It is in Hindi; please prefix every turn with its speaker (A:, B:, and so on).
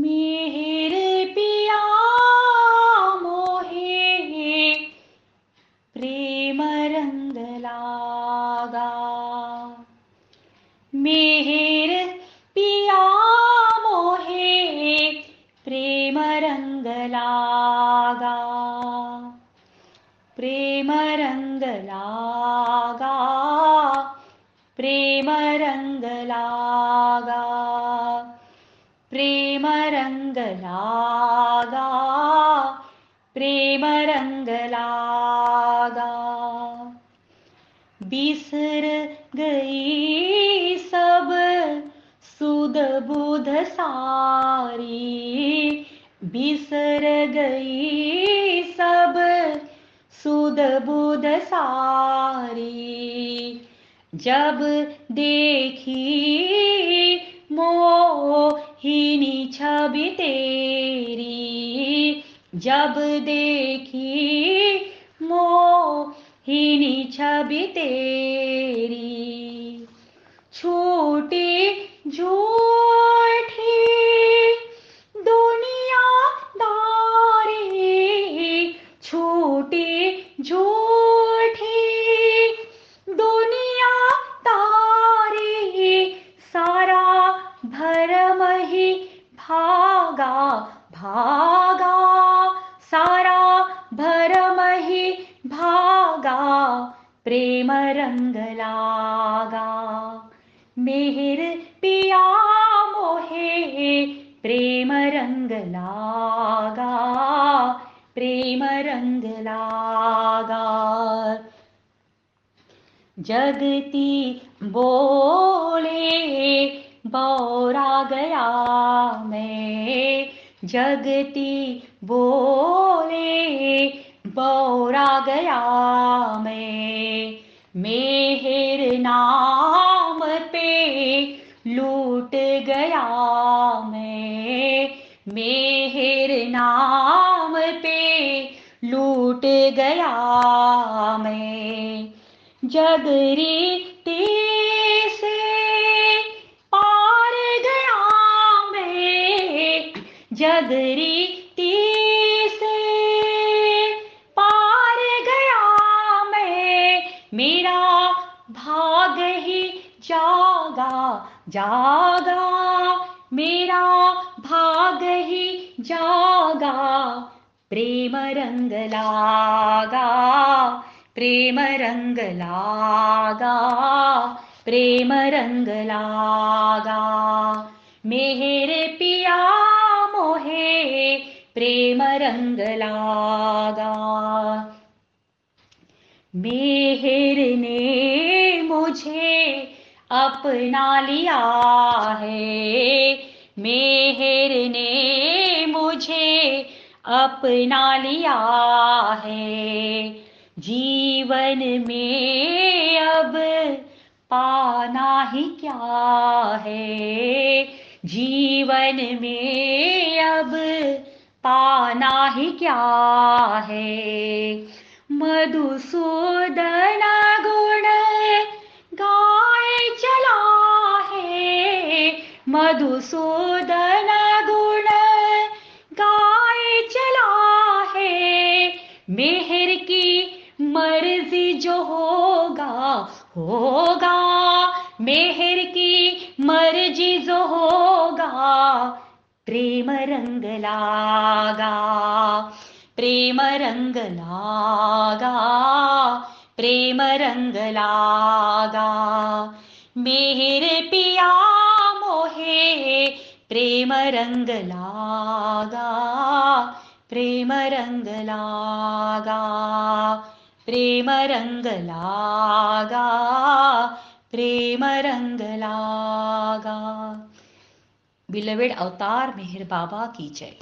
A: मेहर पिया मोहे प्रेम रंग लागा। मेहर पिया मोहे प्रेम रंग लागा। प्रेम रंग लागा प्रेम रंग लागा लागा प्रेम रंग लागा बिसर गई सब सुध बुध सारी। बिसर गई सब सुध बुध सारी। जब देखी मोहिनी छवि तेरी जब देखी मोहिनी छवि तेरी छोटी झूठी प्रेम रंग लागा मेहर पिया मोहे प्रेम रंग लागा प्रेम रंग लागा जगती बोले बौरा गया मैं। जगती बोले बौरा गया मैं। मेहर नाम पे लूट गया मैं। मेहर नाम पे लूट गया मैं। जगरी से जागा जागा, मेरा भाग ही जागा। प्रेम रंग लागा, प्रेम रंग लागा, प्रेम रंग लागा। मेहर पिया मोहे, प्रेम रंग लागा। मेहर ने मुझे अपना लिया है। मेहर ने मुझे अपना लिया है। जीवन में अब पाना ही क्या है? जीवन में अब पाना ही क्या है? मधुसूदन मधुसूदन गुण गाय चला है। मेहर की मर्ज़ी जो होगा होगा। मेहर की मर्ज़ी जो होगा, प्रेम रंग लागा। प्रेम रंग लागा। प्रेम रंग लागा। मेहर पिया प्रेम रंग लागा प्रेम रंग लागा प्रेम रंग लागा प्रेम रंग लागा बिलवेड अवतार मेहर बाबा की जय।